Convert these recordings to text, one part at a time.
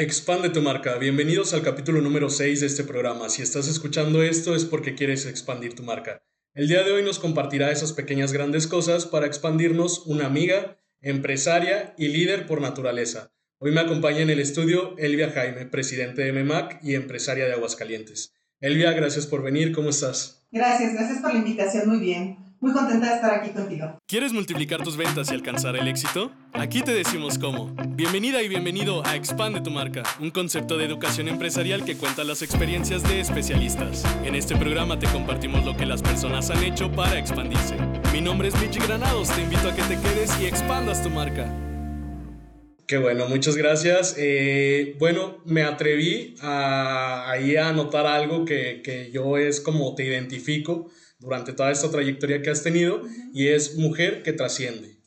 Expande tu marca. Bienvenidos al capítulo número 6 de este programa. Si estás escuchando esto es porque quieres expandir tu marca. El día de hoy nos compartirá esas pequeñas grandes cosas para expandirnos una amiga, empresaria y líder por naturaleza. Hoy me acompaña en el estudio Elvia Jaime, presidente de MEMAC y empresaria de Aguascalientes. Elvia, gracias por venir. ¿Cómo estás? Gracias, gracias por la invitación. Muy bien. Muy contenta de estar aquí contigo. ¿Quieres multiplicar tus ventas y alcanzar el éxito? Aquí te decimos cómo. Bienvenida y bienvenido a Expande tu marca, un concepto de educación empresarial que cuenta las experiencias de especialistas. En este programa te compartimos lo que las personas han hecho para expandirse. Mi nombre es Michi Granados, te invito a que te quedes y expandas tu marca. Qué bueno, muchas gracias. Eh, bueno, me atreví a, ahí a anotar algo que, que yo es como te identifico durante toda esta trayectoria que has tenido y es mujer que trasciende.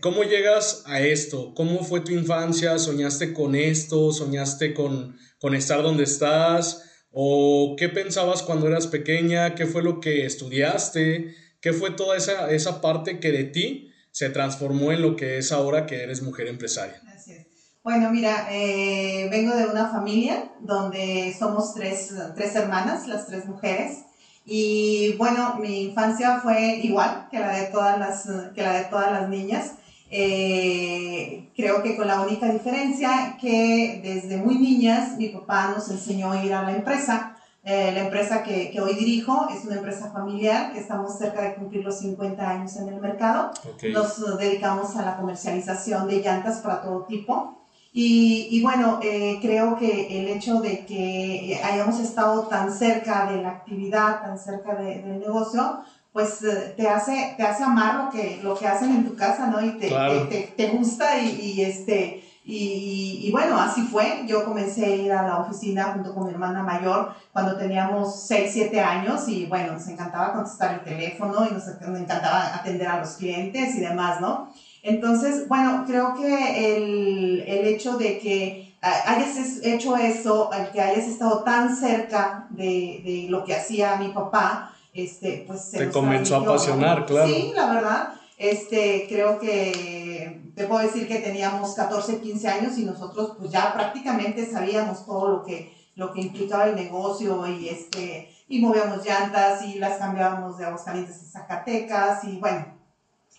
¿Cómo llegas a esto? ¿Cómo fue tu infancia? ¿Soñaste con esto? ¿Soñaste con, con estar donde estás? ¿O qué pensabas cuando eras pequeña? ¿Qué fue lo que estudiaste? ¿Qué fue toda esa, esa parte que de ti se transformó en lo que es ahora que eres mujer empresaria? Así es. Bueno, mira, eh, vengo de una familia donde somos tres, tres hermanas, las tres mujeres. Y bueno, mi infancia fue igual que la de todas las, que la de todas las niñas. Eh, creo que con la única diferencia que desde muy niñas mi papá nos enseñó a ir a la empresa. Eh, la empresa que, que, hoy dirijo es una empresa familiar que estamos cerca de cumplir los 50 años en el mercado. Nos dedicamos a la comercialización de llantas para todo tipo. Y, y bueno, eh, creo que el hecho de que hayamos estado tan cerca de la actividad, tan cerca de, del negocio, pues eh, te hace, te hace amar lo que, lo que hacen en tu casa, ¿no? Y te, te, te, gusta y, y este... Y, y, bueno, así fue. Yo comencé a ir a la oficina junto con mi hermana mayor cuando teníamos 6, 7 años y bueno, nos encantaba contestar el teléfono y nos, nos encantaba atender a los clientes y demás, ¿no? Entonces, bueno, creo que el, el hecho de que hayas hecho eso, el que hayas estado tan cerca de, de lo que hacía mi papá, este, pues se te comenzó a apasionar, claro. Sí, la verdad. Este, creo que te puedo decir que teníamos 14, 15 años y nosotros pues ya prácticamente sabíamos todo lo que, lo que implicaba el negocio y este, y movíamos llantas y las cambiábamos de Aguascalientes a Zacatecas y bueno,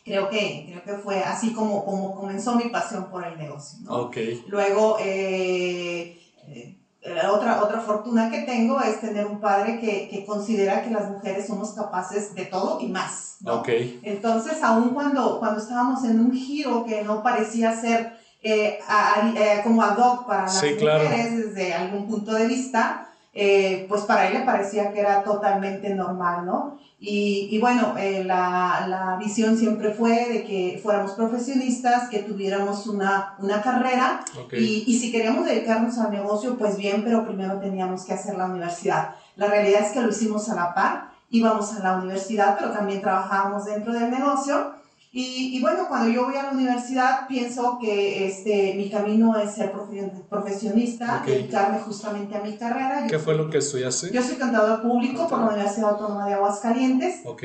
creo que, creo que fue así como, como comenzó mi pasión por el negocio. ¿no? Luego, eh, eh, otra, otra fortuna que tengo es tener un padre que, que, considera que las mujeres somos capaces de todo y más. ¿no? Entonces, aun cuando, cuando estábamos en un giro que no parecía ser eh, como ad hoc para las mujeres desde algún punto de vista, pues para él le parecía que era totalmente normal, ¿no? Y, y bueno, eh, la, la, visión siempre fue de que fuéramos profesionistas, que tuviéramos una, una carrera y, y, si queríamos dedicarnos al negocio, pues bien, pero primero teníamos que hacer la universidad. La realidad es que lo hicimos a la par, íbamos a la universidad, pero también trabajábamos dentro del negocio y, y, bueno, cuando yo voy a la universidad pienso que este, mi camino es ser profesionista, dedicarme justamente a mi carrera. ¿Qué fue lo que estudiaste? Yo soy cantador público por la Universidad Autónoma de Aguascalientes. Ok.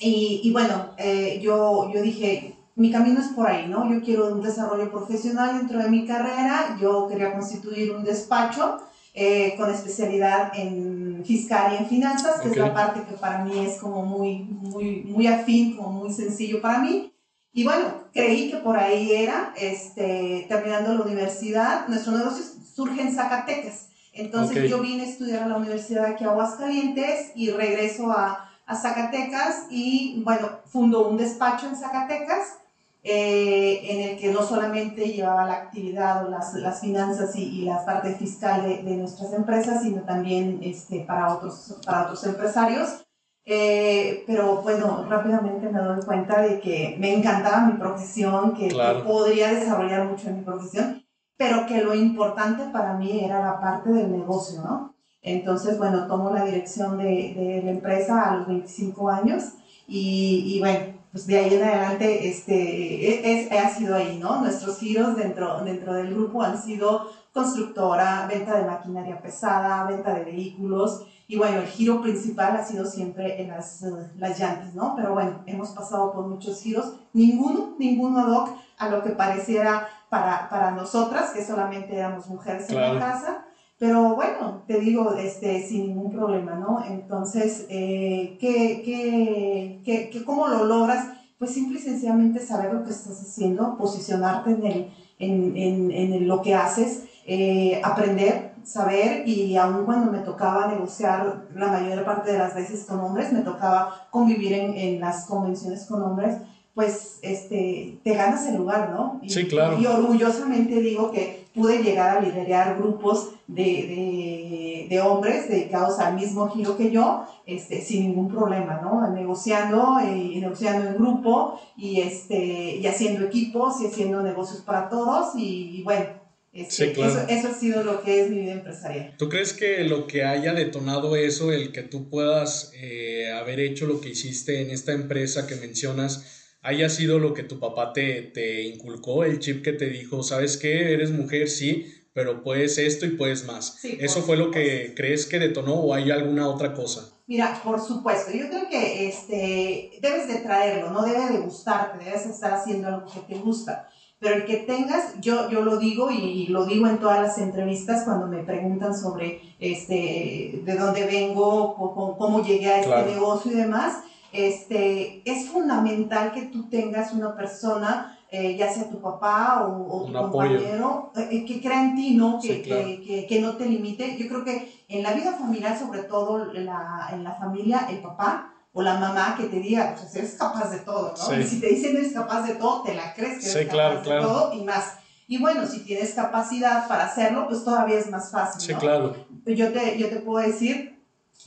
Y, y bueno, eh, yo, yo dije, mi camino es por ahí, ¿no? Yo quiero un desarrollo profesional dentro de mi carrera, yo quería constituir un despacho eh, con especialidad en fiscal y en finanzas, que es la parte que para mí es como muy, muy, muy afín, como muy sencillo para mí. Y bueno, creí que por ahí era, este, terminando la universidad, nuestro negocio surge en Zacatecas. Entonces yo vine a estudiar a la Universidad aquí a Aguascalientes y regreso a, a Zacatecas y bueno, fundo un despacho en Zacatecas eh, en el que no solamente llevaba la actividad o las, las finanzas y, y, la parte fiscal de, de, nuestras empresas, sino también este, para, otros, para otros empresarios. Eh, pero bueno, rápidamente me doy cuenta de que me encantaba mi profesión, que, podría desarrollar mucho en mi profesión, pero que lo importante para mí era la parte del negocio, ¿no? Entonces, bueno, tomo la dirección de, de la empresa a los 25 años y, y bueno, pues de ahí en adelante este, es, ha sido ahí, ¿no? Nuestros giros dentro, dentro del grupo han sido constructora, venta de maquinaria pesada, venta de vehículos, y bueno, el giro principal ha sido siempre en las, las llantas, ¿no? Pero bueno, hemos pasado por muchos giros, ninguno, ninguno ad hoc a lo que pareciera para, para nosotras, que solamente éramos mujeres en la casa. Pero bueno, te digo, este, sin ningún problema, ¿no? Entonces, eh, ¿qué, qué, qué, cómo lo logras? Pues simple y sencillamente saber lo que estás haciendo, posicionarte en, el, en, en, en lo que haces, eh, aprender, saber y aun cuando me tocaba negociar la mayor parte de las veces con hombres, me tocaba convivir en, en las convenciones con hombres, pues este, te ganas el lugar, ¿no? Y, sí, claro. Y orgullosamente digo que pude llegar a liderar grupos de, de, de, hombres dedicados al mismo giro que yo, este, sin ningún problema, ¿no? Negociando y, negociando en grupo y, este, y haciendo equipos y haciendo negocios para todos y, bueno, este, eso, eso, ha sido lo que es mi vida empresarial. ¿Tú crees que lo que haya detonado eso, el que tú puedas eh, haber hecho lo que hiciste en esta empresa que mencionas, haya sido lo que tu papá te, te inculcó, el chip que te dijo, ¿sabes qué? Eres mujer, sí, pero puedes esto y puedes más. ¿Eso fue lo que crees que detonó o hay alguna otra cosa? Mira, por supuesto, yo creo que este, debes de traerlo, no debe de gustarte, debes estar haciendo algo que te gusta. Pero el que tengas, yo, yo lo digo y, lo digo en todas las entrevistas cuando me preguntan sobre este, de dónde vengo, cómo, cómo llegué a este negocio y demás, este, es fundamental que tú tengas una persona, eh, ya sea tu papá o, tu compañero, eh, que crea en ti, ¿no? Que, que, que, no te limite. Yo creo que en la vida familiar, sobre todo la, en la familia, el papá o la mamá que te diga, pues eres capaz de todo, ¿no? Y si te dicen eres capaz de todo, te la crees que eres capaz de todo y más. Y bueno, si tienes capacidad para hacerlo, pues todavía es más fácil. Sí, claro. Yo te, yo te puedo decir,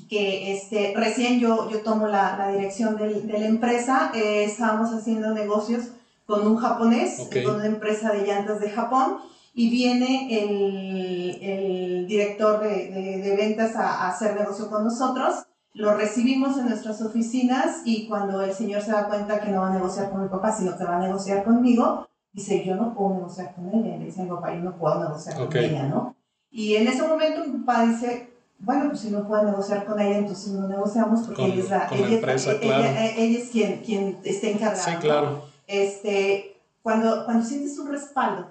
que este, recién yo, yo tomo la, la dirección de la empresa, eh, estábamos haciendo negocios con un japonés, con una empresa de llantas de Japón, y viene el, el director de, de, ventas a, a, hacer negocio con nosotros. Lo recibimos en nuestras oficinas y cuando el señor se da cuenta que no va a negociar con mi papá, sino que va a negociar conmigo, dice, yo no puedo negociar con ella. Y le dice mi papá, yo no puedo negociar con ella, ¿no? Y en ese momento mi papá dice, bueno, pues si no puede negociar con ella, entonces no negociamos porque ella es la, ella, empresa, ella, ella, es quien, quien está encargada. Sí, claro. Este, cuando, cuando sientes un respaldo,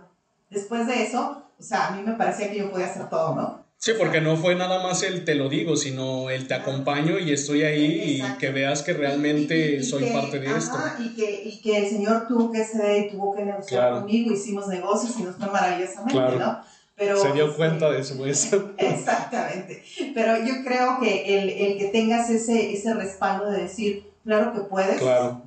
después de eso, o sea, a mí me parecía que yo podía hacer todo, ¿no? Sí, porque no fue nada más el te lo digo, sino el te acompaño y estoy ahí y que veas que realmente soy parte de esto. Y que, y que el Señor tuvo que ceder y tuvo que negociar conmigo, hicimos negocios y nos fue maravillosamente, ¿no? Se dio cuenta de eso, pues. Exactamente. Pero yo creo que el, el, que tengas ese, ese respaldo de decir, claro que puedes. Claro.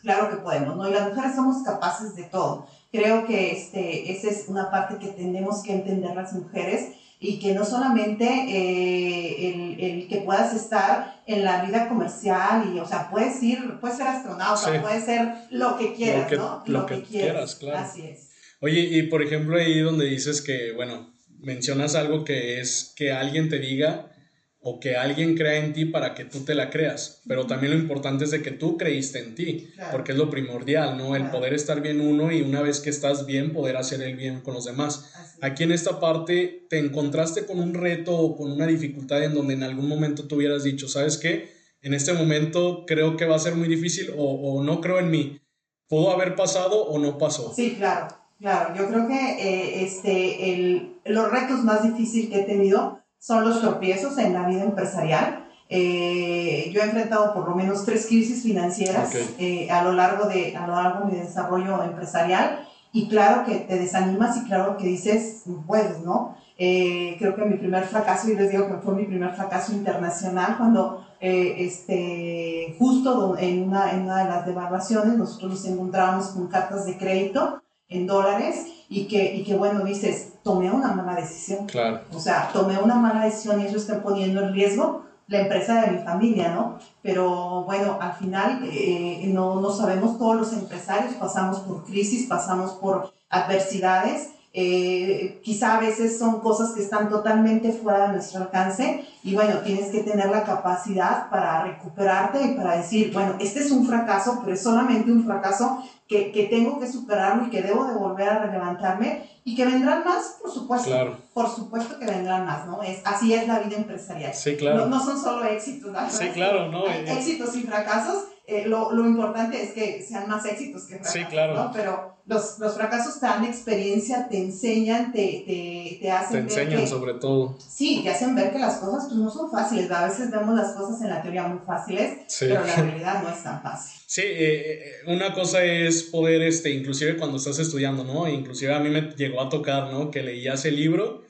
Claro que podemos, ¿no? Y las mujeres somos capaces de todo. Creo que este, esa es una parte que tenemos que entender las mujeres y que no solamente eh, el, el, que puedas estar en la vida comercial y, o sea, puedes ir, puedes ser astronauta, puedes ser lo que quieras, ¿no? Lo, que, quieras, claro. Así es. Oye, y por ejemplo ahí donde dices que, bueno, mencionas algo que es que alguien te diga o que alguien crea en ti para que tú te la creas, pero también lo importante es de que tú creíste en ti, porque es lo primordial, ¿no? El poder estar bien uno y una vez que estás bien, poder hacer el bien con los demás. Aquí en esta parte, ¿te encontraste con un reto o con una dificultad en donde en algún momento tú hubieras dicho, ¿sabes qué? En este momento creo que va a ser muy difícil o, o no creo en mí. ¿Pudo haber pasado o no pasó? Sí, claro. Claro, yo creo que eh, este, el, los retos más difíciles que he tenido son los tropiezos en la vida empresarial. Eh, yo he enfrentado por lo menos tres crisis financieras eh, a, lo largo de, a lo largo de mi desarrollo empresarial y claro que te desanimas y claro que dices, puedes, ¿no? creo que mi primer fracaso, y les digo que fue mi primer fracaso internacional, cuando este, justo en una, en una de las devaluaciones nosotros nos encontrábamos con cartas de crédito en dólares y que, y que bueno, dices, tomé una mala decisión. Claro. O sea, tomé una mala decisión y eso está poniendo en riesgo la empresa de mi familia, ¿no? Pero bueno, al final eh, no, no sabemos, todos los empresarios pasamos por crisis, pasamos por adversidades eh, quizá a veces son cosas que están totalmente fuera de nuestro alcance y bueno, tienes que tener la capacidad para recuperarte y para decir, bueno, este es un fracaso, pero es solamente un fracaso que, que tengo que superarlo y que debo de volver a levantarme y que vendrán más, por supuesto. Claro. Por supuesto que vendrán más, ¿no? Es, así es la vida empresarial. Sí, claro. No, son solo éxitos, ¿no? Sí, claro, ¿no? éxitos y fracasos. Eh, lo, lo, importante es que sean más éxitos que fracasos, sí, claro. ¿no? Pero los, los, fracasos te dan experiencia, te enseñan, te, te, te hacen Te enseñan sobre todo. Sí, te hacen ver que las cosas pues, no son fáciles. A veces vemos las cosas en la teoría muy fáciles, pero la realidad no es tan fácil. Sí, eh, eh, una cosa es poder, este, inclusive cuando estás estudiando, ¿no? Inclusive a mí me llegó a tocar, ¿no? Que leías el libro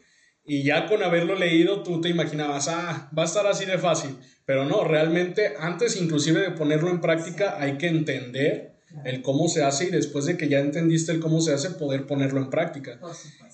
y ya con haberlo leído tú te imaginabas, ah, va a estar así de fácil. Pero no, realmente antes inclusive de ponerlo en práctica hay que entender el cómo se hace y después de que ya entendiste el cómo se hace, poder ponerlo en práctica.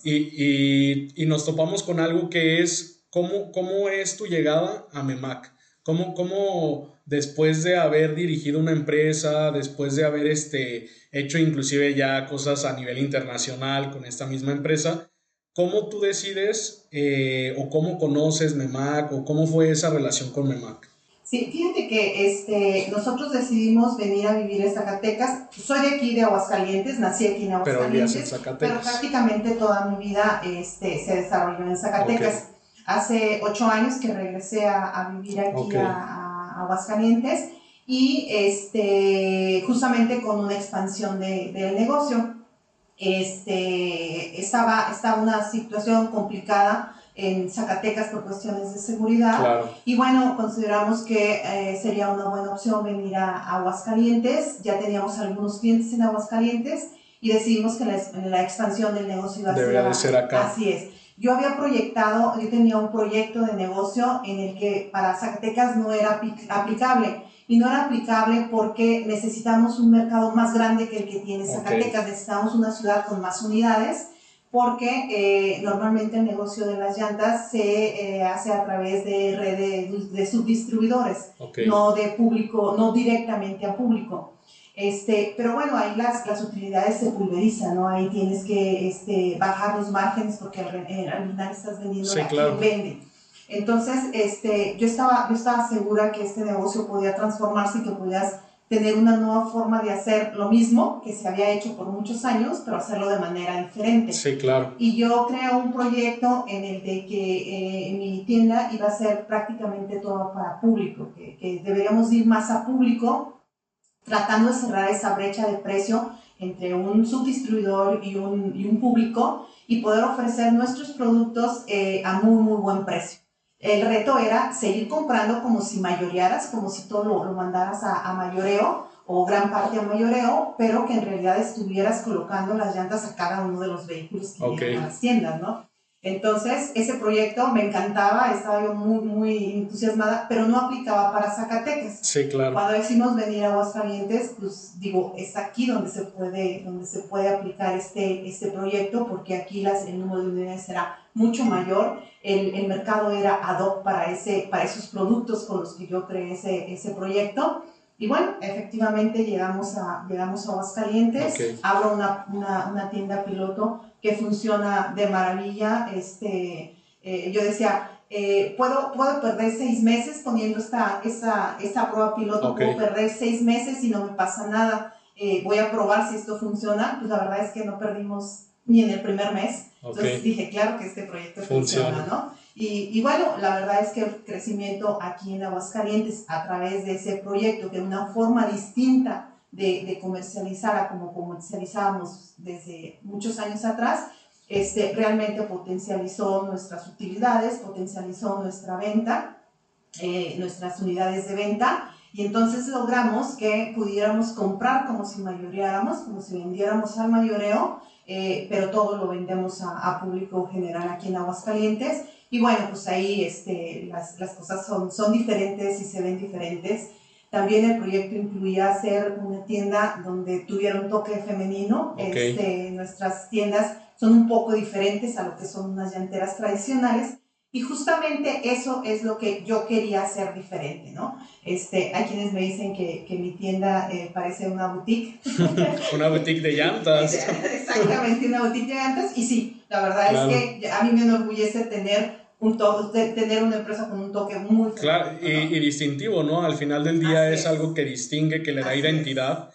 Y, y, y, nos topamos con algo que es cómo, cómo es tu llegada a MEMAC. ¿Cómo, cómo después de haber dirigido una empresa, después de haber este, hecho inclusive ya cosas a nivel internacional con esta misma empresa, cómo tú decides eh, o cómo conoces MEMAC o cómo fue esa relación con MEMAC? Sí, fíjate que este, nosotros decidimos venir a vivir en Zacatecas. Soy de aquí, de Aguascalientes, nací aquí en Aguascalientes, pero, pero prácticamente toda mi vida este, se desarrolló en Zacatecas. Hace ocho años que regresé a, a vivir aquí a, a, Aguascalientes y este, justamente con una expansión de, del negocio. Este, estaba, estaba una situación complicada en Zacatecas por cuestiones de seguridad. Y bueno, consideramos que eh, sería una buena opción venir a, Aguascalientes. Ya teníamos algunos clientes en Aguascalientes y decidimos que la, la expansión del negocio iba a ser, ser acá. Así es. Yo había proyectado, yo tenía un proyecto de negocio en el que para Zacatecas no era aplicable. Y no era aplicable porque necesitamos un mercado más grande que el que tiene Zacatecas. Necesitamos una ciudad con más unidades porque eh, normalmente el negocio de las llantas se eh, hace a través de redes de subdistribuidores, no de público, no directamente a público. Este, pero bueno, ahí las, las utilidades se pulverizan, ¿no? Ahí tienes que este, bajar los márgenes porque al, eh, al final estás vendiendo sí, a claro. quien vende. Entonces, este, yo, estaba, yo estaba segura que este negocio podía transformarse y que podías tener una nueva forma de hacer lo mismo que se había hecho por muchos años, pero hacerlo de manera diferente. Sí, claro. Y yo creo un proyecto en el de que eh, mi tienda iba a ser prácticamente todo para público, que, que deberíamos ir más a público, tratando de cerrar esa brecha de precio entre un subdistribuidor y un, y un público y poder ofrecer nuestros productos eh, a muy, muy buen precio. El reto era seguir comprando como si mayorearas, como si todo lo, lo mandaras a, a, mayoreo o gran parte a mayoreo, pero que en realidad estuvieras colocando las llantas a cada uno de los vehículos que okay. a las tiendas, ¿no? Entonces, ese proyecto me encantaba, estaba yo muy, muy entusiasmada, pero no aplicaba para Zacatecas. Sí, claro. Cuando decimos venir a Aguascalientes, pues digo, es aquí donde se puede, donde se puede aplicar este, este proyecto, porque aquí las, el número de unidades será mucho mayor. El, el mercado era ad hoc para, ese, para esos productos con los que yo creé ese, ese proyecto. Y bueno, efectivamente llegamos a, llegamos a Aguascalientes, Okay. abro una, una, una tienda piloto que funciona de maravilla. Este, eh, yo decía, eh, ¿puedo, puedo perder seis meses poniendo esta, esa, esa prueba piloto, Okay. puedo perder seis meses y no me pasa nada. Eh, voy a probar si esto funciona. Pues la verdad es que no perdimos ni en el primer mes. Entonces dije, claro que este proyecto funciona, Funciona. ¿no? Y, y bueno, la verdad es que el crecimiento aquí en Aguascalientes a través de ese proyecto, que una forma distinta de, de comercializar a como comercializábamos desde muchos años atrás, este, realmente potencializó nuestras utilidades, potencializó nuestra venta, eh, nuestras unidades de venta, y entonces logramos que pudiéramos comprar como si mayoreáramos, como si vendiéramos al mayoreo, eh, pero todo lo vendemos a, a, público general aquí en Aguascalientes. Y bueno, pues ahí este, las, las cosas son, son diferentes y se ven diferentes. También el proyecto incluía hacer una tienda donde tuviera un toque femenino. Okay. Este, nuestras tiendas son un poco diferentes a lo que son unas llanteras tradicionales. Y justamente eso es lo que yo quería hacer diferente, ¿no? Este, hay quienes me dicen que, que mi tienda eh, parece una boutique. una boutique de llantas. Exactamente, una boutique de llantas. Y sí, la verdad Claro. es que a mí me enorgullece tener un toque, tener una empresa con un toque muy claro y, distintivo, ¿no? Al final del día es, algo que distingue, que le da identidad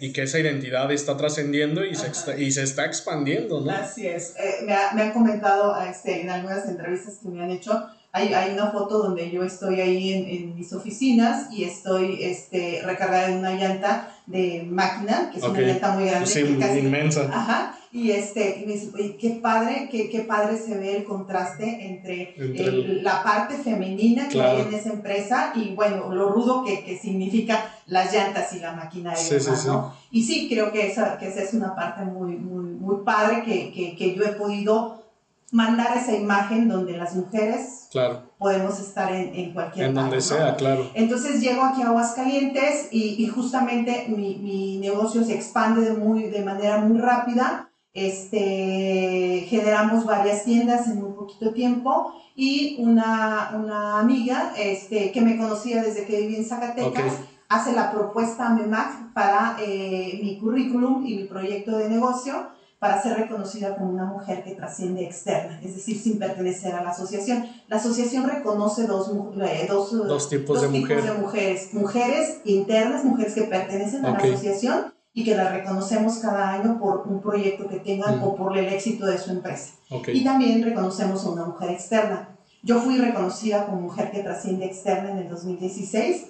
y que esa identidad está trascendiendo y, se, y se está expandiendo, ¿no? Así es. Eh, me, me, han comentado este, en algunas entrevistas que me han hecho, hay, hay una foto donde yo estoy ahí en, en, mis oficinas y estoy este, recargada en una llanta de máquina, que es una llanta muy grande. Sí, inmensa. Ajá y, este, y me dice, qué padre, qué, qué, padre se ve el contraste entre, la parte femenina que hay en esa empresa y bueno, lo rudo que, que significa las llantas y la maquinaria. Sí, sí, sí. Y sí, creo que esa, que esa es una parte muy, muy, muy padre que, que, que yo he podido mandar esa imagen donde las mujeres claro. podemos estar en, en cualquier En donde sea, claro. Entonces llego aquí a Aguascalientes y, y justamente mi, mi, negocio se expande de, muy, de manera muy rápida este, generamos varias tiendas en muy poquito tiempo y una, una amiga este, que me conocía desde que viví en Zacatecas hace la propuesta a MEMAC para eh, mi currículum y mi proyecto de negocio para ser reconocida como una mujer que trasciende externa, es decir, sin pertenecer a la asociación. La asociación reconoce dos, eh, dos, tipos, de, mujeres. Mujeres internas, mujeres que pertenecen a la asociación y que la reconocemos cada año por un proyecto que tengan o por el éxito de su empresa. Y también reconocemos a una mujer externa. Yo fui reconocida como mujer que trasciende externa en el 2016.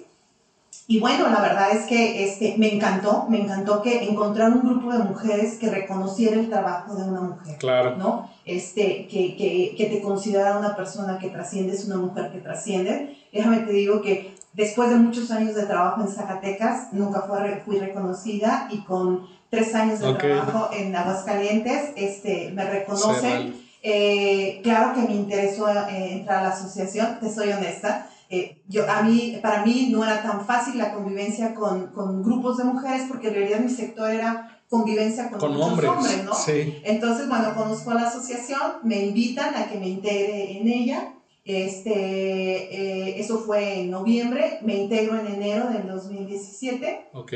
Y bueno, la verdad es que este, me encantó, me encantó que encontrar un grupo de mujeres que reconociera el trabajo de una mujer. Claro. ¿no? Este, que, que, que te considera una persona que trasciende, es una mujer que trasciende. Déjame te digo que Después de muchos años de trabajo en Zacatecas, nunca fue, fui reconocida y con tres años de trabajo en Aguascalientes, este, me reconocen. Eh, claro que me interesó eh, entrar a la asociación, te soy honesta. Eh, yo, a mí, para mí no era tan fácil la convivencia con, con, grupos de mujeres porque en realidad mi sector era convivencia con, con hombres, hombres, ¿no? Sí. Entonces, bueno, conozco a la asociación, me invitan a que me integre en ella este, eh, eso fue en noviembre, me integro en enero del 2017. Ok.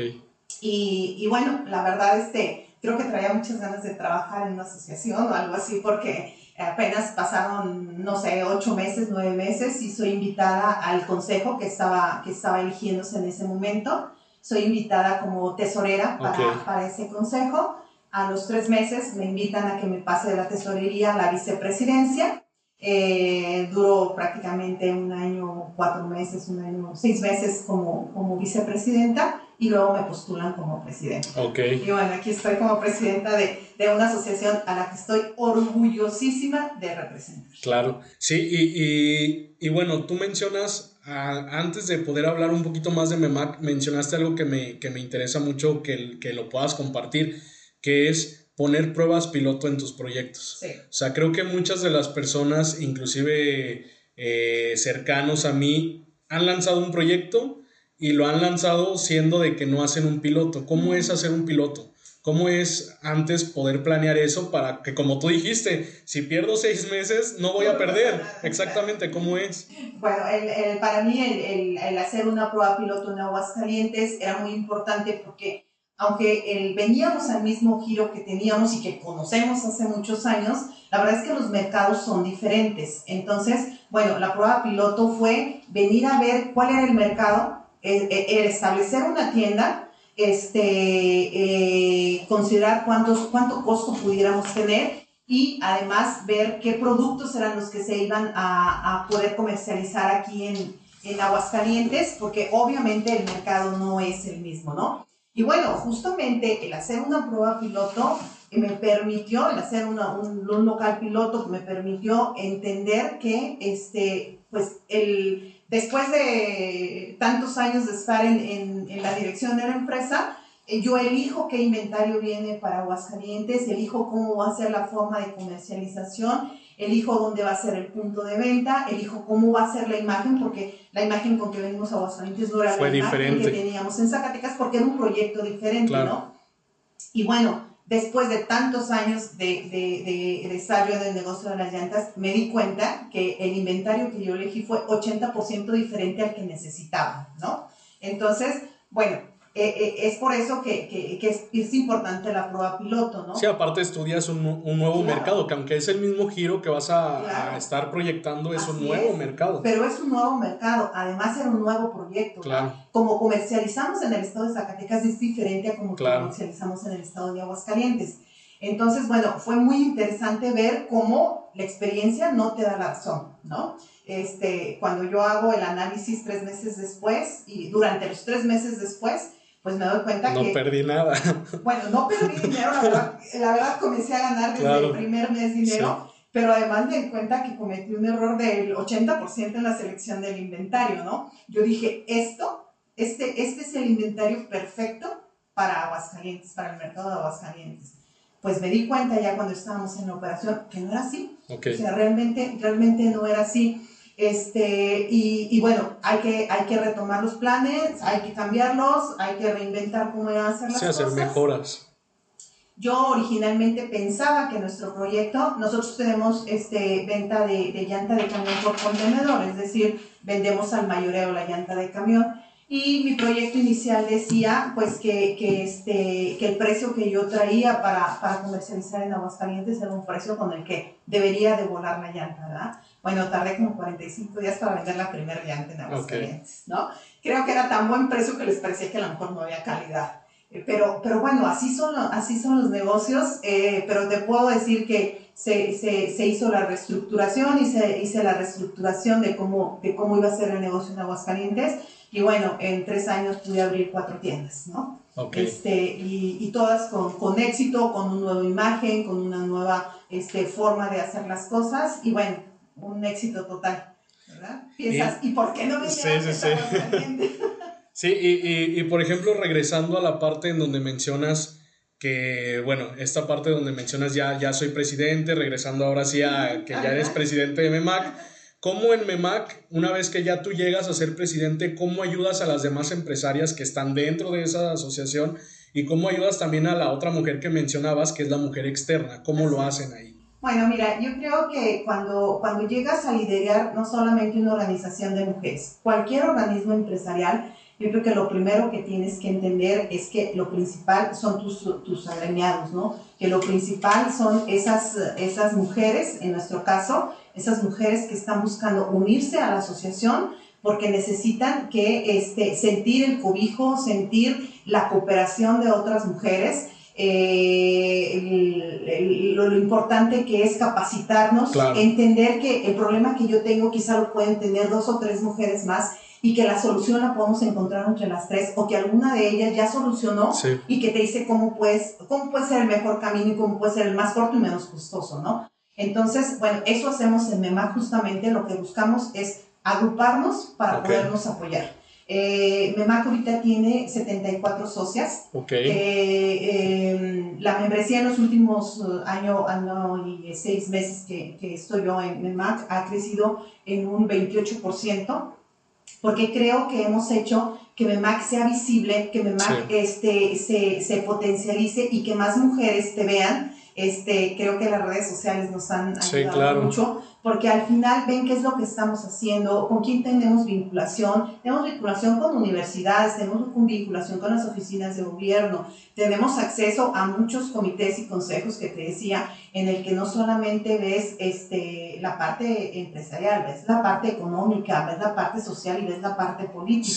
Y, y, bueno, la verdad, este, creo que traía muchas ganas de trabajar en una asociación o algo así, porque apenas pasaron, no sé, ocho meses, nueve meses, y soy invitada al consejo que estaba, que estaba eligiéndose en ese momento. Soy invitada como tesorera para, para ese consejo. A los tres meses me invitan a que me pase de la tesorería a la vicepresidencia eh, duró prácticamente un año, cuatro meses, un año, seis meses como, como vicepresidenta y luego me postulan como presidenta. Okay. Y bueno, aquí estoy como presidenta de, de, una asociación a la que estoy orgullosísima de representar. Claro, sí, y, y, y bueno, tú mencionas, antes de poder hablar un poquito más de MEMAC, mencionaste algo que me, que me interesa mucho que, que lo puedas compartir, que es poner pruebas piloto en tus proyectos. O sea, creo que muchas de las personas, inclusive eh, cercanos a mí, han lanzado un proyecto y lo han lanzado siendo de que no hacen un piloto. ¿Cómo es hacer un piloto? ¿Cómo es antes poder planear eso para que, como tú dijiste, si pierdo seis meses, no voy a perder? Exactamente, ¿cómo es? Bueno, para mí el, el, hacer una prueba piloto en Aguascalientes era muy importante porque aunque veníamos al mismo giro que teníamos y que conocemos hace muchos años, la verdad es que los mercados son diferentes. Entonces, bueno, la prueba piloto fue venir a ver cuál era el mercado, el, establecer una tienda, este, eh, considerar cuántos, cuánto costo pudiéramos tener y además ver qué productos eran los que se iban a, a poder comercializar aquí en, en Aguascalientes, porque obviamente el mercado no es el mismo, ¿no? Y bueno, justamente el hacer una prueba piloto me permitió, el hacer una, un, local piloto me permitió entender que, este, pues, el, después de tantos años de estar en, en, en la dirección de la empresa, eh, yo elijo qué inventario viene para Aguascalientes, elijo cómo va a ser la forma de comercialización elijo dónde va a ser el punto de venta, elijo cómo va a ser la imagen, porque la imagen con que venimos a Aguascalientes no era la imagen que teníamos en Zacatecas, porque era un proyecto diferente, ¿no? Y bueno, después de tantos años de, de, de, de estar yo en el negocio de las llantas, me di cuenta que el inventario que yo elegí fue 80% diferente al que necesitaba, ¿no? Entonces, bueno, eh, eh, es por eso que, que, que es, es, importante la prueba piloto, ¿no? Sí, aparte estudias un, un nuevo mercado, que aunque es el mismo giro que vas a, a estar proyectando, es un nuevo mercado. Pero es un nuevo mercado, además era un nuevo proyecto. Claro. Como comercializamos en el estado de Zacatecas es diferente a como comercializamos en el estado de Aguascalientes. Entonces, bueno, fue muy interesante ver cómo la experiencia no te da la razón, ¿no? Este, cuando yo hago el análisis tres meses después y durante los tres meses después, pues me doy cuenta que... No perdí nada. Bueno, no perdí dinero, la verdad, la verdad comencé a ganar desde el primer mes dinero, pero además me di cuenta que cometí un error del 80% en la selección del inventario, ¿no? Yo dije, esto, este, este es el inventario perfecto para Aguascalientes, para el mercado de Aguascalientes pues me di cuenta ya cuando estábamos en la operación que no era así. O sea, realmente, realmente no era así. Este, y, y, bueno, hay que, hay que retomar los planes, hay que cambiarlos, hay que reinventar cómo a hacer las sí, hacer mejoras. Yo originalmente pensaba que nuestro proyecto, nosotros tenemos este, venta de, de llanta de camión por contenedor, es decir, vendemos al mayoreo la llanta de camión y mi proyecto inicial decía pues que, que, este, que el precio que yo traía para, para, comercializar en Aguascalientes era un precio con el que debería de volar la llanta, ¿verdad? Bueno, tardé como 45 días para vender la primera llanta en Aguascalientes, ¿no? Creo que era tan buen precio que les parecía que a lo mejor no había calidad. Eh, pero, pero bueno, así son, así son los negocios, eh, pero te puedo decir que se, se, se, hizo la reestructuración y se hizo la reestructuración de cómo, de cómo iba a ser el negocio en Aguascalientes y bueno, en tres años pude abrir cuatro tiendas, ¿no? Este, y, y, todas con, con, éxito, con una nueva imagen, con una nueva este, forma de hacer las cosas. Y bueno, un éxito total, ¿verdad? Piensas, ¿y, por qué no me sí, sí, sí. sí, y, y, y por ejemplo, regresando a la parte en donde mencionas que, bueno, esta parte donde mencionas ya, ya soy presidente, regresando ahora sí a que ya eres presidente de MEMAC ¿Cómo en MEMAC, una vez que ya tú llegas a ser presidente, cómo ayudas a las demás empresarias que están dentro de esa asociación y cómo ayudas también a la otra mujer que mencionabas, que es la mujer externa? ¿Cómo lo hacen ahí? Bueno, mira, yo creo que cuando, cuando llegas a liderar no solamente una organización de mujeres, cualquier organismo empresarial, yo creo que lo primero que tienes que entender es que lo principal son tus, tus agremiados, ¿no? Que lo principal son esas, esas mujeres, en nuestro caso, esas mujeres que están buscando unirse a la asociación porque necesitan que este, sentir el cobijo, sentir la cooperación de otras mujeres. Eh, lo, importante que es capacitarnos, entender que el problema que yo tengo quizá lo pueden tener dos o tres mujeres más y que la solución la podemos encontrar entre las tres o que alguna de ellas ya solucionó y que te dice cómo, puedes, cómo puede ser el mejor camino y cómo puede ser el más corto y menos costoso, ¿no? Entonces, bueno, eso hacemos en MEMA justamente, lo que buscamos es agruparnos para podernos apoyar. Eh, MEMAC ahorita tiene 74 socias. Okay. Eh, em, la membresía en los últimos uh, año, año y seis meses que, que, estoy yo en MEMAC ha crecido en un 28%, porque creo que hemos hecho que MEMAC sea visible, que MEMAC este, se, se potencialice y que más mujeres te vean este, creo que las redes sociales nos han ayudado mucho porque al final ven qué es lo que estamos haciendo, con quién tenemos vinculación. Tenemos vinculación con universidades, tenemos vinculación con las oficinas de gobierno, tenemos acceso a muchos comités y consejos que te decía, en el que no solamente ves este, la parte empresarial, ves la parte económica, ves la parte social y ves la parte política.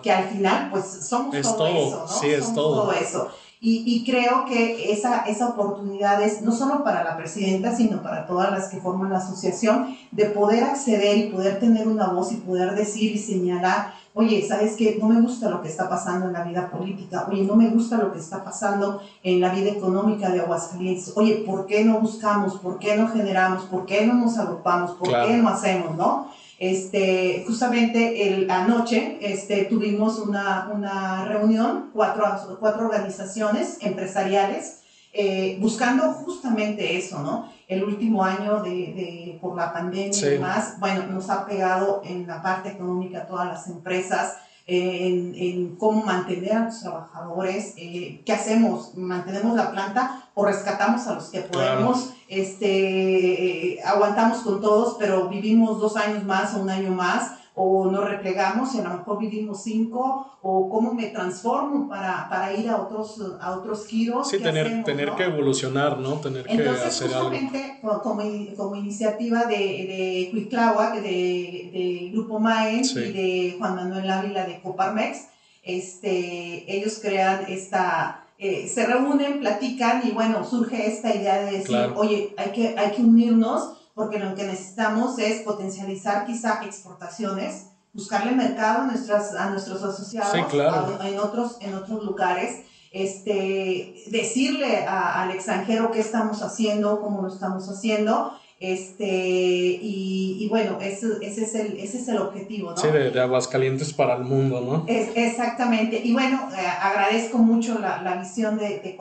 Que al final, pues somos todo, eso, ¿no? Sí, es todo. todo eso. Y, y, creo que esa, esa oportunidad es no solo para la presidenta, sino para todas las que forman la asociación, de poder acceder y poder tener una voz y poder decir y señalar, oye, ¿sabes qué? No me gusta lo que está pasando en la vida política, oye, no me gusta lo que está pasando en la vida económica de Aguascalientes, oye, ¿por qué no buscamos? ¿Por qué no generamos? ¿Por qué no nos agrupamos? ¿Por qué no hacemos? ¿No? Este, justamente el, anoche este, tuvimos una, una reunión, cuatro, cuatro organizaciones empresariales, eh, buscando justamente eso, ¿no? El último año de, de por la pandemia y demás, bueno, nos ha pegado en la parte económica a todas las empresas, en, en, cómo mantener a los trabajadores, eh, qué hacemos, mantenemos la planta o rescatamos a los que podemos, este, aguantamos con todos, pero vivimos dos años más o un año más, o nos replegamos y a lo mejor vivimos cinco, o cómo me transformo para, para ir a otros, a otros giros. Sí, tener, tener que evolucionar, ¿no? Tener que hacer justamente, algo. Como, como iniciativa de, de Cuicláhuac, de, de Grupo MAE y de Juan Manuel Ávila de Coparmex, este, ellos crean esta... Eh, se reúnen, platican y bueno, surge esta idea de decir, oye, hay que, hay que unirnos porque lo que necesitamos es potencializar quizá exportaciones, buscarle mercado a, nuestras, a nuestros asociados en, otros, en otros lugares, este, decirle al extranjero qué estamos haciendo, cómo lo estamos haciendo, este, y, bueno, ese, ese, es el, ese es el objetivo, ¿no? Sí, de, Aguascalientes para el mundo, ¿no? Es, exactamente. Y bueno, eh, agradezco mucho la, la visión de, de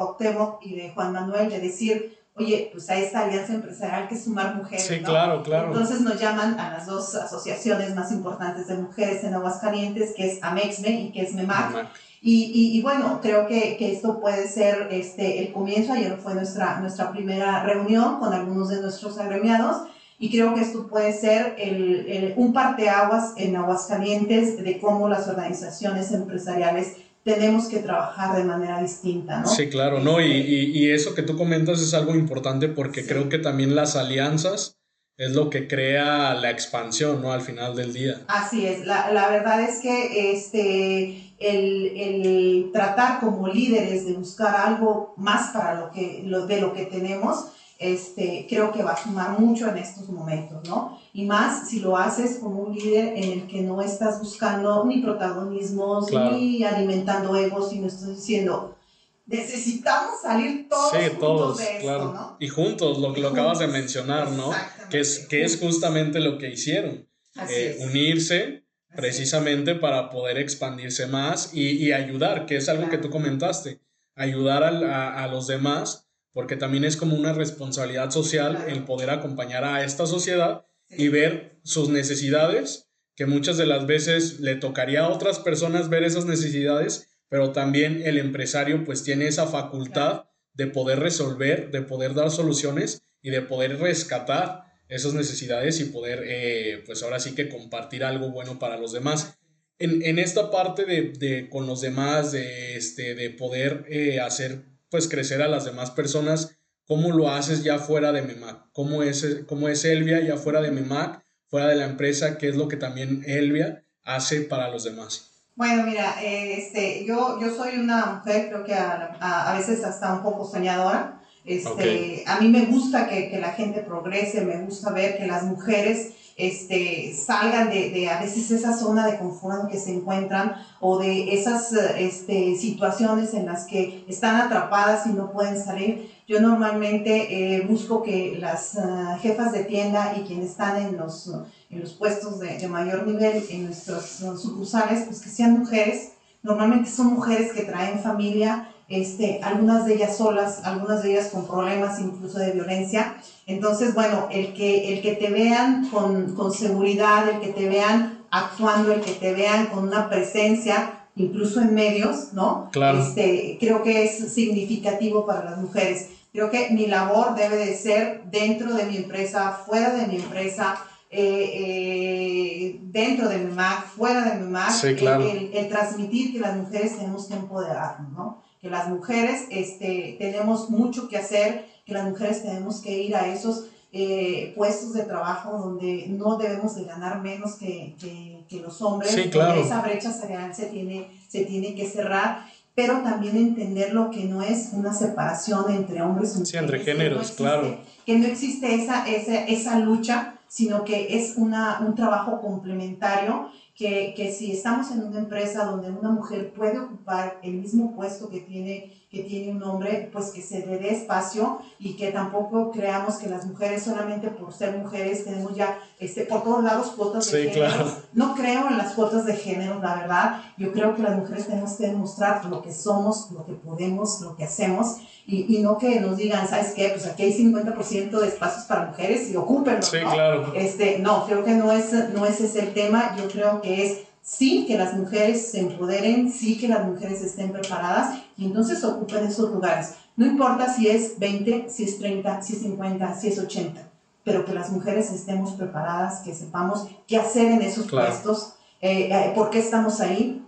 y de Juan Manuel de decir, oye, pues a esta alianza empresarial que sumar mujeres. Sí, claro, claro. Entonces nos llaman a las dos asociaciones más importantes de mujeres en Aguascalientes, que es AMEXME y que es MEMAC. Y, y, bueno, creo que, que, esto puede ser este, el comienzo. Ayer fue nuestra, nuestra primera reunión con algunos de nuestros agremiados. Y creo que esto puede ser el, el, un parteaguas en Aguascalientes de cómo las organizaciones empresariales tenemos que trabajar de manera distinta, ¿no? Sí, claro, ¿no? Y, y, eso que tú comentas es algo importante porque creo que también las alianzas es lo que crea la expansión, ¿no? Al final del día. Así es, la, la verdad es que este, el, el, tratar como líderes de buscar algo más para lo que, lo, de lo que tenemos, este, creo que va a sumar mucho en estos momentos, ¿no? Y más si lo haces como un líder en el que no estás buscando ni protagonismos, ni alimentando egos, sino estás diciendo, necesitamos salir todos, juntos de esto, ¿no? Y juntos, lo que lo acabas de mencionar, ¿no? Que es, que es justamente lo que hicieron. Eh, unirse precisamente para poder expandirse más y, y ayudar, que es algo que tú comentaste, ayudar a, a los demás porque también es como una responsabilidad social el poder acompañar a esta sociedad y ver sus necesidades, que muchas de las veces le tocaría a otras personas ver esas necesidades, pero también el empresario pues tiene esa facultad de poder resolver, de poder dar soluciones y de poder rescatar esas necesidades y poder eh, pues ahora sí que compartir algo bueno para los demás. En, esta parte de, con los demás, de, este, de poder eh, hacer pues crecer a las demás personas, ¿cómo lo haces ya fuera de MEMAC? ¿Cómo es, cómo es Elvia ya fuera de MEMAC, fuera de la empresa? ¿Qué es lo que también Elvia hace para los demás? Bueno, mira, este, yo, yo soy una mujer, creo que a, a, veces hasta un poco soñadora. Este, A mí me gusta que, que, la gente progrese, me gusta ver que las mujeres este, salgan de, de, a veces esa zona de confort en que se encuentran o de esas este, situaciones en las que están atrapadas y no pueden salir. Yo normalmente eh, busco que las uh, jefas de tienda y quienes están en los, en los puestos de, de mayor nivel en nuestros sucursales, pues que sean mujeres. Normalmente son mujeres que traen familia, este, algunas de ellas solas, algunas de ellas con problemas incluso de violencia. Entonces, bueno, el que, el que te vean con, con seguridad, el que te vean actuando, el que te vean con una presencia, incluso en medios, ¿no? Claro. Este, creo que es significativo para las mujeres. Creo que mi labor debe de ser dentro de mi empresa, fuera de mi empresa, eh, eh, dentro de mi MAC, fuera de mi MAC, sí, claro. el, el, transmitir que las mujeres tenemos que empoderarnos, ¿no? Que las mujeres este, tenemos mucho que hacer, que las mujeres tenemos que ir a esos eh, puestos de trabajo donde no debemos de ganar menos que, que, que los hombres, sí, claro. esa brecha salarial se tiene, se tiene que cerrar, pero también entender lo que no es una separación entre hombres y mujeres. Sí, entre géneros, que no existe, claro. Que no existe esa, esa, esa lucha, sino que es una, un trabajo complementario que, que, si estamos en una empresa donde una mujer puede ocupar el mismo puesto que tiene, que tiene un hombre, pues que se le dé espacio y que tampoco creamos que las mujeres solamente por ser mujeres tenemos ya este, por todos lados cuotas de sí, género. Claro. No creo en las cuotas de género, la verdad. Yo creo que las mujeres tenemos que demostrar lo que somos, lo que podemos, lo que hacemos y, y no que nos digan, ¿sabes qué? Pues aquí hay 50% de espacios para mujeres y ocúpenlo. Sí, ¿no? claro. Este, no, creo que no es, no es ese el tema. Yo creo que es sí que las mujeres se empoderen, sí que las mujeres estén preparadas y entonces ocupen esos lugares. No importa si es 20, si es 30, si es 50, si es 80. pero que las mujeres estemos preparadas, que sepamos qué hacer en esos puestos, eh, eh, por qué estamos ahí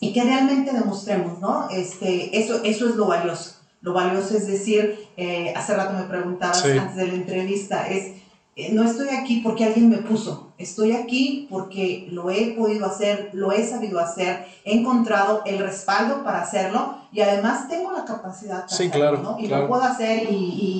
y que realmente demostremos, ¿no? Este, eso, eso es lo valioso. Lo valioso es decir, eh, hace rato me preguntabas antes de la entrevista, es, no estoy aquí porque alguien me puso, estoy aquí porque lo he podido hacer, lo he sabido hacer, he encontrado el respaldo para hacerlo y además tengo la capacidad para hacerlo, ¿no? Y lo puedo hacer y,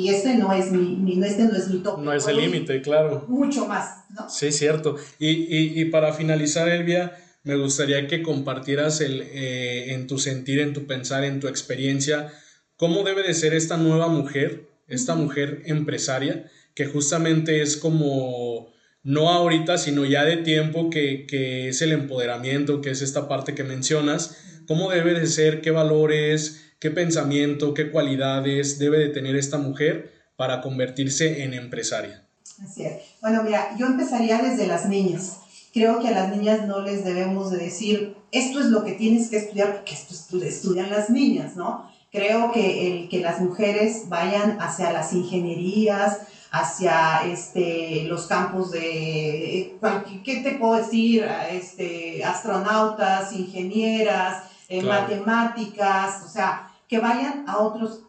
y, este no es mi, este no es mi tope. No es el límite, claro. Mucho más, ¿no? Sí, cierto. Y, y, y para finalizar, Elvia, me gustaría que compartieras el, eh, en tu sentir, en tu pensar, en tu experiencia, cómo debe de ser esta nueva mujer, esta mujer empresaria, que justamente es como, no ahorita, sino ya de tiempo, que, que es el empoderamiento, que es esta parte que mencionas, cómo debe de ser, qué valores, qué pensamiento, qué cualidades debe de tener esta mujer para convertirse en empresaria. Así es. Bueno, mira, yo empezaría desde las niñas creo que a las niñas no les debemos de decir, esto es lo que tienes que estudiar, porque esto estudian las niñas, ¿no? Creo que el que las mujeres vayan hacia las ingenierías, hacia este, los campos de, ¿qué te puedo decir? Este, astronautas, ingenieras, eh, matemáticas, o sea, que vayan a otros,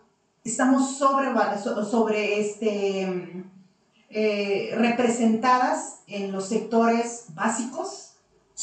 estamos sobre, sobre este, eh, representadas en los sectores básicos,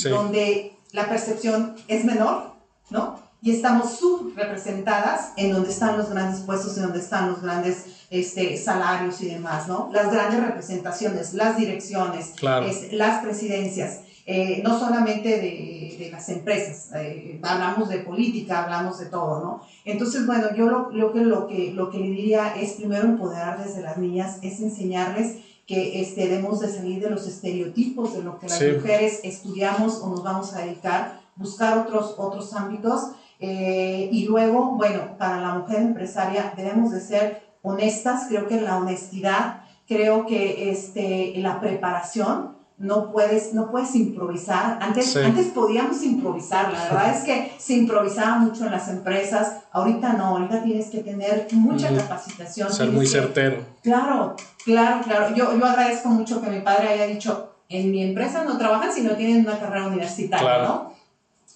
donde la percepción es menor, ¿no? Y estamos subrepresentadas en donde están los grandes puestos, en donde están los grandes este, salarios y demás, ¿no? Las grandes representaciones, las direcciones, las presidencias. Eh, no solamente de, de las empresas, eh, hablamos de política, hablamos de todo, ¿no? Entonces, bueno, yo lo, lo, que, lo, que, lo que le diría es primero empoderar desde las niñas, es enseñarles que este, debemos de salir de los estereotipos de lo que las mujeres estudiamos o nos vamos a dedicar, buscar otros, otros ámbitos. Eh, y luego, bueno, para la mujer empresaria debemos de ser honestas, creo que la honestidad, creo que este, la preparación, no puedes, no puedes improvisar. Antes, antes podíamos improvisar, la verdad es que se improvisaba mucho en las empresas, ahorita no, ahorita tienes que tener mucha capacitación. Ser muy certero. Claro, claro, claro. Yo, yo agradezco mucho que mi padre haya dicho, en mi empresa no trabajan si no tienen una carrera universitaria, ¿no?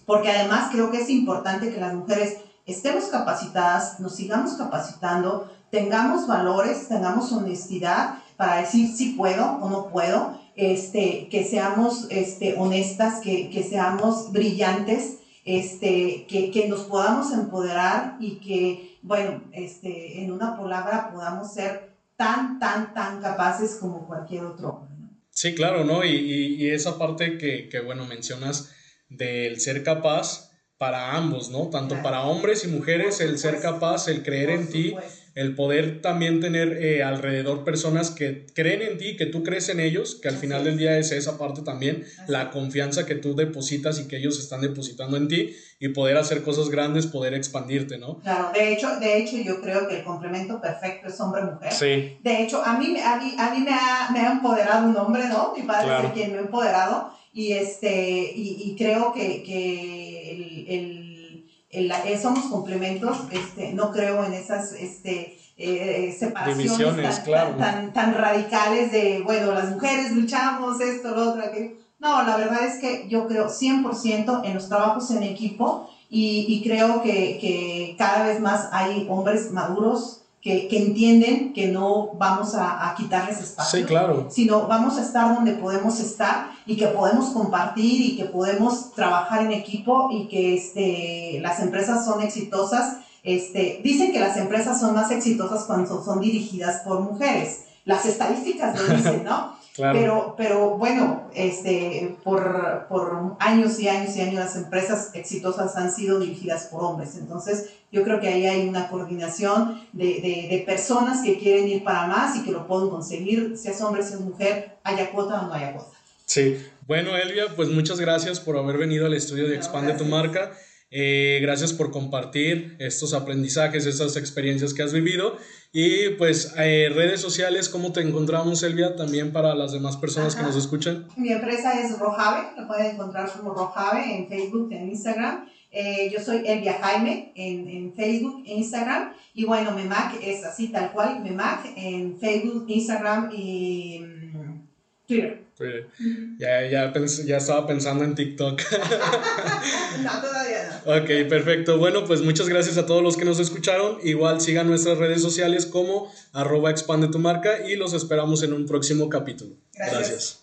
Porque además creo que es importante que las mujeres estemos capacitadas, nos sigamos capacitando, tengamos valores, tengamos honestidad para decir si puedo o no puedo este, que seamos este, honestas, que, que seamos brillantes, este, que, que, nos podamos empoderar y que, bueno, este, en una palabra podamos ser tan, tan, tan capaces como cualquier otro. Sí, claro, ¿no? Y, y, esa parte que, que, bueno, mencionas del ser capaz para ambos, ¿no? Tanto para hombres y mujeres, el ser capaz, el creer en ti el poder también tener eh, alrededor personas que creen en ti, que tú crees en ellos, que al final del día es esa parte también, la confianza que tú depositas y que ellos están depositando en ti y poder hacer cosas grandes, poder expandirte, ¿no? Claro, de hecho, de hecho yo creo que el complemento perfecto es hombre-mujer. Sí. De hecho, a mí, a mí, a mí me, ha, me ha empoderado un hombre, ¿no? Mi padre es el quien me ha empoderado y, este, y, y creo que, que el, el eh, somos complementos, este, no creo en esas este, eh, separaciones tan, tan, radicales de, bueno, las mujeres luchamos, esto, lo otro, aquello. No, la verdad es que yo creo 100% en los trabajos en equipo y, y creo que, que, cada vez más hay hombres maduros que, que entienden que no vamos a, a, quitarles espacio, sí, claro. sino vamos a estar donde podemos estar y que podemos compartir y que podemos trabajar en equipo y que este, las empresas son exitosas. Este, dicen que las empresas son más exitosas cuando son dirigidas por mujeres. Las estadísticas lo dicen, ¿no? Pero, pero bueno, este, por, por años y años y años las empresas exitosas han sido dirigidas por hombres. Entonces, yo creo que ahí hay una coordinación de, de, de, personas que quieren ir para más y que lo pueden conseguir, seas hombre, seas mujer, haya cuota o no haya cuota. Sí, bueno, Elvia, pues muchas gracias por haber venido al estudio de Expande tu Marca. Eh, gracias por compartir estos aprendizajes, estas experiencias que has vivido. Y pues eh, redes sociales, ¿cómo te encontramos, Elvia? También para las demás personas que nos escuchan. Mi empresa es Rojave, lo pueden encontrar como Rojave en Facebook, en Instagram. Eh, yo soy Elvia Jaime en, en, Facebook e Instagram. Y bueno, Memac es así tal cual, Memac en Facebook, Instagram y Ya, ya, ya estaba pensando en TikTok. no, todavía no. Ok, perfecto. Bueno, pues muchas gracias a todos los que nos escucharon. Igual sigan nuestras redes sociales como arroba expande tu marca y los esperamos en un próximo capítulo. gracias.